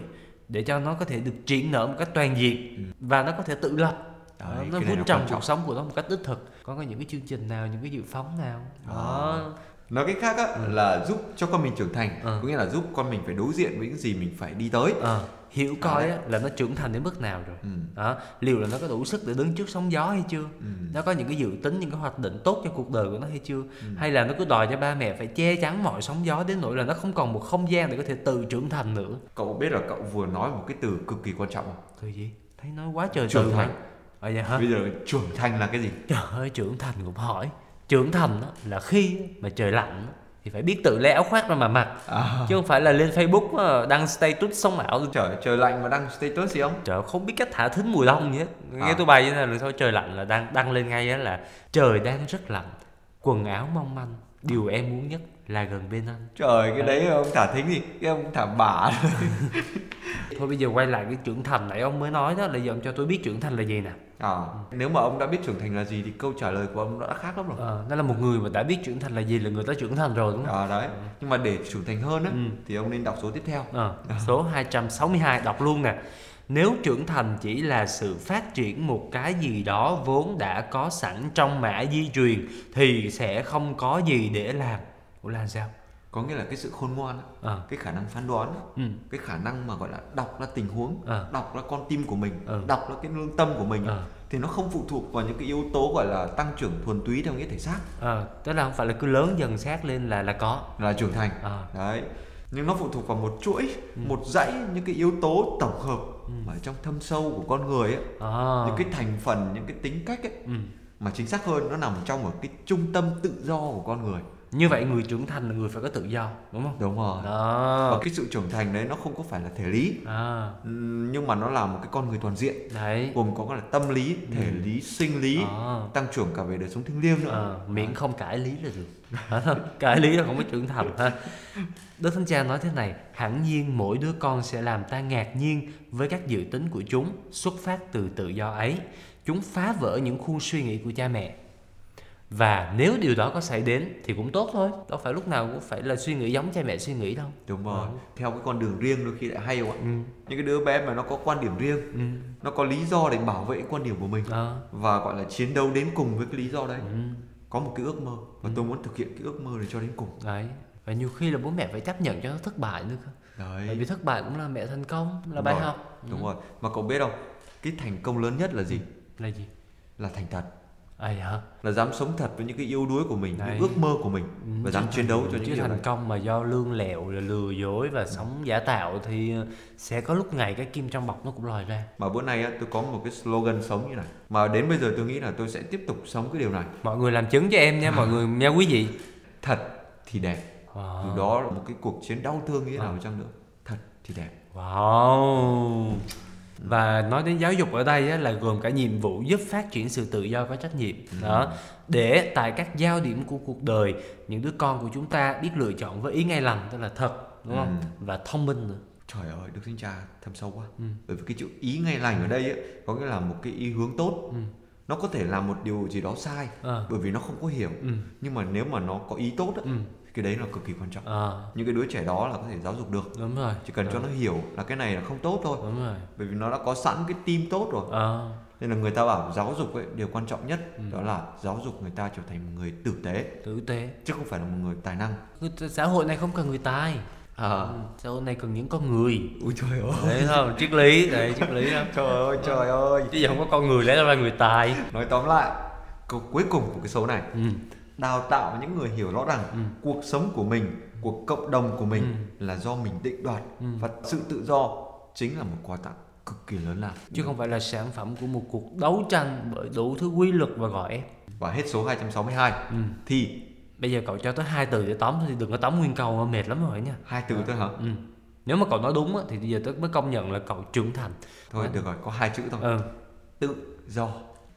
để cho nó có thể được triển nở một cách toàn diện và nó có thể tự lập. Đấy, nó vun trồng cuộc sống của nó một cách đích thực. Có những cái chương trình nào những cái dự phóng nào? Đó nói cách khác á, là giúp cho con mình trưởng thành Ừ. có nghĩa là giúp con mình phải đối diện với những gì mình phải đi tới. Ờ, hiểu coi đấy. á, là nó trưởng thành đến mức nào rồi. Ừ. đó. Liệu là nó có đủ sức để đứng trước sóng gió hay chưa? Ừ. nó có những cái dự tính những cái hoạch định tốt cho cuộc đời của nó hay chưa? Hay là nó cứ đòi cho ba mẹ phải che chắn mọi sóng gió đến nỗi là nó không còn một không gian để có thể tự trưởng thành nữa? Cậu biết là cậu vừa nói một cái từ cực kỳ quan trọng không? Từ gì? Thấy nói quá trời Trưởng từ thành. mà ờ vậy hả? Bây giờ trưởng thành là cái gì? Trời ơi trưởng thành cũng hỏi trưởng thành á, là khi mà trời lạnh thì phải biết tự lấy áo khoác ra mà mặc. À, chứ không phải là lên facebook đăng status sống ảo. Trời trời lạnh mà đăng status gì không? Trời không biết cách thả thính mùa đông gì hết. Nghe À. tôi bày như thế là thôi trời lạnh là đăng đăng lên ngay là trời đang rất lạnh quần áo mong manh điều em muốn nhất là gần bên anh trời cái đấy. ông thả thính gì cái ông thả bả thôi bây giờ quay lại cái trưởng thành nãy ông mới nói đó là giờ ông cho tôi biết trưởng thành là gì nè. À, nếu mà ông đã biết trưởng thành là gì thì câu trả lời của ông đã khác lắm rồi. Ờ, nó là một người mà đã biết trưởng thành là gì là người ta trưởng thành rồi đúng không? À, đấy. Nhưng mà để trưởng thành hơn á Ừ. thì ông nên đọc số tiếp theo. Ờ, số 262 đọc luôn nè. Nếu trưởng thành chỉ là sự phát triển một cái gì đó vốn đã có sẵn trong mã di truyền thì sẽ không có gì để làm Ủa là sao có nghĩa là cái sự khôn ngoan Ờ. cái khả năng phán đoán ừ. cái khả năng mà gọi là đọc ra tình huống Ờ. đọc ra con tim của mình Ừ. đọc ra cái lương tâm của mình Ờ. thì nó không phụ thuộc vào những cái yếu tố gọi là tăng trưởng thuần túy theo nghĩa thể xác Ờ, tức là không phải là cứ lớn dần sát lên là là có là trưởng thành Ờ. đấy nhưng nó phụ thuộc vào một chuỗi Ừ. một dãy những cái yếu tố tổng hợp mà ở trong thâm sâu của con người ấy Ờ. những cái thành phần những cái tính cách ấy ừ. mà chính xác hơn nó nằm trong một cái trung tâm tự do của con người như vậy người trưởng thành là người phải có tự do đúng không? Đúng rồi. Và đó cái sự trưởng thành đấy nó không có phải là thể lý à, nhưng mà nó là một cái con người toàn diện. Đấy. Gồm có là tâm lý thể lý sinh lý Ờ. tăng trưởng cả về đời sống thiêng liêng nữa. Ờ, miễn không cãi lý là được. Cãi lý là không có trưởng thành ha. Đức Thánh Cha nói thế này Hẳn nhiên mỗi đứa con sẽ làm ta ngạc nhiên Với các dự tính của chúng Xuất phát từ tự do ấy. Chúng phá vỡ những khuôn suy nghĩ của cha mẹ Và nếu điều đó có xảy đến Thì cũng tốt thôi Đâu phải lúc nào cũng phải là suy nghĩ giống cha mẹ suy nghĩ đâu đúng rồi theo cái con đường riêng đôi khi lại hay không ạ Ừ. những cái đứa bé mà nó có quan điểm riêng Ừ. nó có lý do để bảo vệ quan điểm của mình Ờ. và gọi là chiến đấu đến cùng với cái lý do đấy Ừ. có một cái ước mơ và tôi muốn thực hiện cái ước mơ này cho đến cùng Đấy Và nhiều khi là bố mẹ phải chấp nhận cho nó thất bại nữa cơ đấy Bởi vì thất bại cũng là mẹ thành công Là Đúng bài rồi. học đúng rồi mà cậu biết không cái thành công lớn nhất là gì Là gì? là thành thật À hả? là dám sống thật với những cái yếu đuối của mình Đấy. những ước mơ của mình và dám chiến đấu cho những chứ thành này. công mà do lương lẹo là lừa dối và sống giả tạo thì ờ, sẽ có lúc ngày cái kim trong bọc nó cũng lòi ra. Mà bữa nay á, tôi có một cái slogan sống như này. Mà đến bây giờ tôi nghĩ là tôi sẽ tiếp tục sống cái điều này. Mọi người làm chứng cho em nha mọi người nha quý vị. Thật thì đẹp. Wow. dù đó là một cái cuộc chiến đau thương như thế nào chăng nữa. Thật thì đẹp. Wow và nói đến giáo dục ở đây á, là gồm cả nhiệm vụ giúp phát triển sự tự do có trách nhiệm đó để tại các giao điểm của cuộc đời những đứa con của chúng ta biết lựa chọn với ý ngay lành tức là thật đúng không và thông minh nữa trời ơi đức thánh cha thâm sâu quá Ừ. bởi vì cái chữ ý ngay lành ở đây ấy, có nghĩa là một cái ý hướng tốt Ừ. nó có thể làm một điều gì đó sai Ờ. bởi vì nó không có hiểu Ừ. nhưng mà nếu mà nó có ý tốt á, Ừ. cái đấy là cực kỳ quan trọng. Ờ, những cái đứa trẻ đó là có thể giáo dục được. Đúng rồi. Chỉ cần cho nó hiểu là cái này là không tốt thôi. Đúng rồi. Bởi vì nó đã có sẵn cái tim tốt rồi. Ờ, nên là người ta bảo giáo dục ấy điều quan trọng nhất Ừ. đó là giáo dục người ta trở thành một người tử tế. Tử tế. Chứ không phải là một người tài năng. Xã hội này không cần người tài. À. xã hội này cần những con người. Ui trời ơi. Đấy không triết lý đấy triết lý đó. Trời ơi trời ơi. Chứ giờ không có con người lấy đâu ra người tài. Nói tóm lại câu cuối cùng của cái số này. Ừ. đào tạo những người hiểu rõ rằng Ừ. cuộc sống của mình của cộng đồng của mình là do mình định đoạt Ừ. và sự tự do chính là một quà tặng cực kỳ lớn lao. Chứ không phải là sản phẩm của một cuộc đấu tranh bởi đủ thứ quy luật và gò ép và hết số 262 ừ. thì bây giờ cậu cho tới hai từ để tóm thì đừng có tóm nguyên câu mệt lắm rồi nha hai từ thôi hả? Ừ. nếu mà cậu nói đúng á, thì bây giờ tớ mới công nhận là cậu trưởng thành. Thôi được rồi có hai chữ thôi. Ừ. tự do.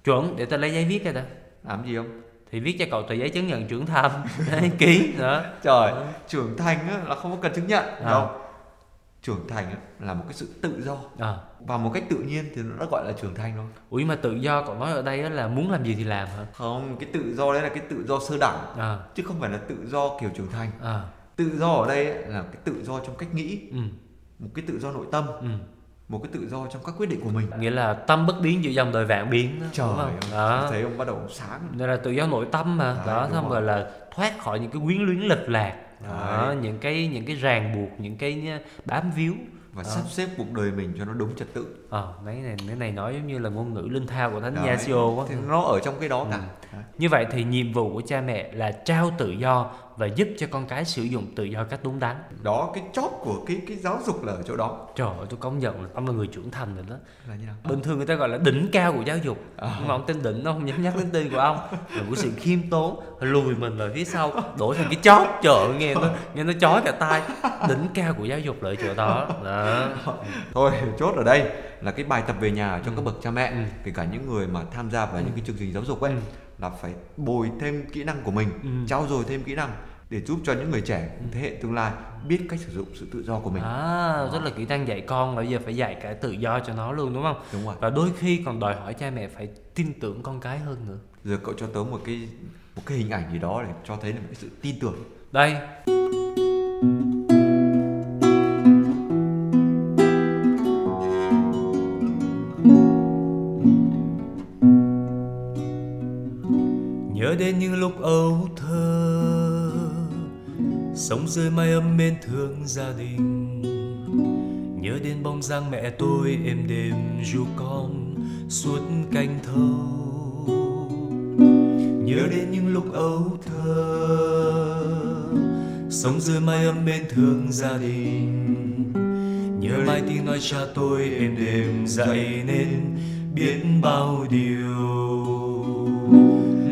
Chuẩn để tao lấy giấy viết ra đã. Làm gì không thì viết cho cậu tờ giấy chứng nhận trưởng thành ký nữa trời trưởng thành á, là không có cần chứng nhận À. đâu. Trưởng thành là một cái sự tự do. À. và một cách tự nhiên thì nó đã gọi là trưởng thành thôi. Ủa nhưng mà tự do cậu nói ở đây á là muốn làm gì thì làm hả? Không cái tự do đấy là cái tự do sơ đẳng à. chứ không phải là tự do kiểu trưởng thành. À. Tự do ở đây là cái tự do trong cách nghĩ ừ. một cái tự do nội tâm. Ừ một cái tự do trong các quyết định của mình. Nghĩa là tâm bất biến giữa dòng đời vạn biến đó, trời đúng không? đó. thấy ông bắt đầu sáng. Đây là tự do nội tâm mà. Đấy, đó xong rồi. rồi là thoát khỏi những cái quyến luyến lệch lạc. Đó, những cái những cái ràng buộc những cái nhá, bám víu. Và Đó. sắp xếp cuộc đời mình cho nó đúng trật tự ờ mấy này cái này nói giống như là ngôn ngữ linh thao của thánh Đấy. Quá. thì nó ở trong cái đó cả. Ừ. Đấy. như vậy thì nhiệm vụ của cha mẹ là trao tự do và giúp cho con cái sử dụng tự do cách đúng đắn. Đó cái chóp của cái cái giáo dục là ở chỗ đó. Trời ơi tôi công nhận là ông là người trưởng thành rồi đó. Là như nào? Bình thường người ta gọi là đỉnh cao của giáo dục Ờ. nhưng mà ông tên đỉnh nó không dám nhắc đến tên của ông. Là một sự khiêm tốn lùi mình vào phía sau đổi thành cái chóp. Trời ơi, nghe nó nghe nó chói cả tai. Đỉnh cao của giáo dục là ở chỗ đó. Đó. Thôi chốt ở đây là cái bài tập về nhà cho các bậc cha mẹ Ừ. kể cả những người mà tham gia vào những cái chương trình giáo dục ấy Ừ. là phải bồi thêm kỹ năng của mình Ừ. trau dồi thêm kỹ năng để giúp cho những người trẻ thế hệ tương lai biết cách sử dụng sự tự do của mình. À rất là kỹ năng dạy con bây giờ phải dạy cả tự do cho nó luôn đúng không? Đúng rồi. Và đôi khi còn đòi hỏi cha mẹ phải tin tưởng con cái hơn nữa. Giờ cậu cho tớ một cái một cái hình ảnh gì đó để cho thấy được một cái sự tin tưởng. Đây sống dưới mái ấm mến thương gia đình. Nhớ đến bóng dáng mẹ tôi êm đềm ru con suốt canh thâu. Nhớ đến những lúc ấu thơ, sống dưới mái ấm bên thương gia đình. Nhớ mai tiếng nói cha tôi êm đềm dạy nên biết bao điều.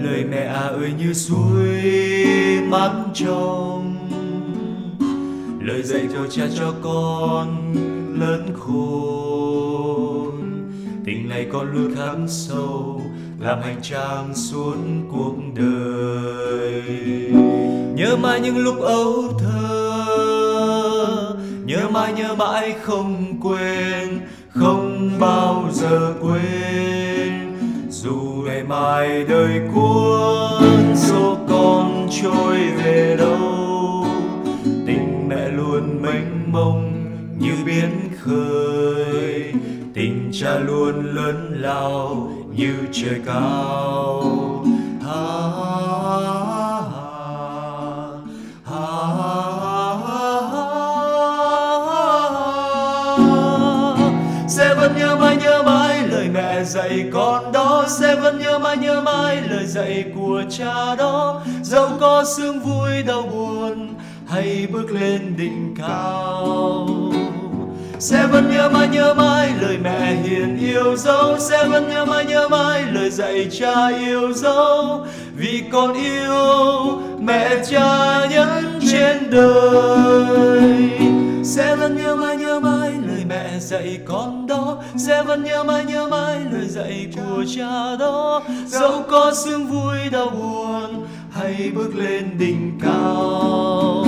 Lời mẹ à ơi như suối mắt trâu lời dạy của cha cho con lớn khôn. Tình này con luôn khắc sâu, làm hành trang suốt cuộc đời. Nhớ mãi những lúc ấu thơ, nhớ mãi nhớ mãi không quên, không bao giờ quên. Dù ngày mai đời cuốn số con trôi về đâu mông như biển khơi. Tình cha luôn lớn lao như trời cao. Ha, ha, ha. sẽ vẫn nhớ mãi nhớ mãi lời mẹ dạy con đó. Sẽ vẫn nhớ mãi nhớ mãi lời dạy của cha đó. Dẫu có sương vui đau buồn hay bước lên đỉnh cao. Sẽ vẫn nhớ mãi nhớ mãi lời mẹ hiền yêu dấu. Sẽ vẫn nhớ mãi nhớ mãi lời dạy cha yêu dấu. Vì con yêu mẹ cha nhất trên đời. Sẽ vẫn nhớ mãi nhớ mãi lời mẹ dạy con đó. Sẽ vẫn nhớ mãi nhớ mãi lời dạy của cha đó. Dẫu có sương vui đau buồn hay bước lên đỉnh cao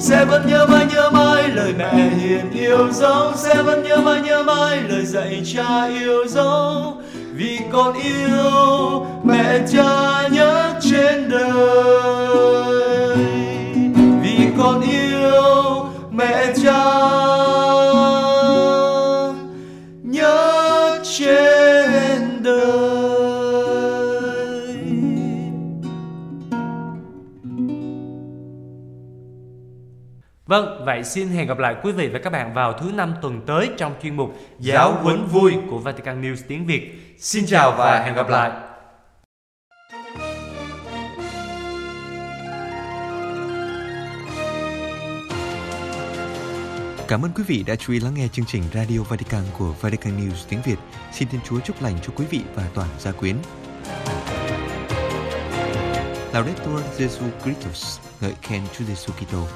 sẽ vẫn nhớ mãi nhớ mãi lời mẹ hiền yêu dấu. Sẽ vẫn nhớ mãi nhớ mãi lời dạy cha yêu dấu. Vì con yêu mẹ cha nhất trên đời. Vì con yêu mẹ cha Vâng, vậy xin hẹn gặp lại quý vị và các bạn vào thứ năm tuần tới trong chuyên mục Giáo huấn vui của Vatican News tiếng Việt. Xin chào và hẹn gặp lại. Cảm ơn quý vị đã chú ý lắng nghe chương trình Radio Vatican của Vatican News tiếng Việt. Xin Thiên Chúa chúc lành cho quý vị và toàn gia quyến. Laudetur Jesu Christus, ngợi khen Chúa Giêsu Kitô.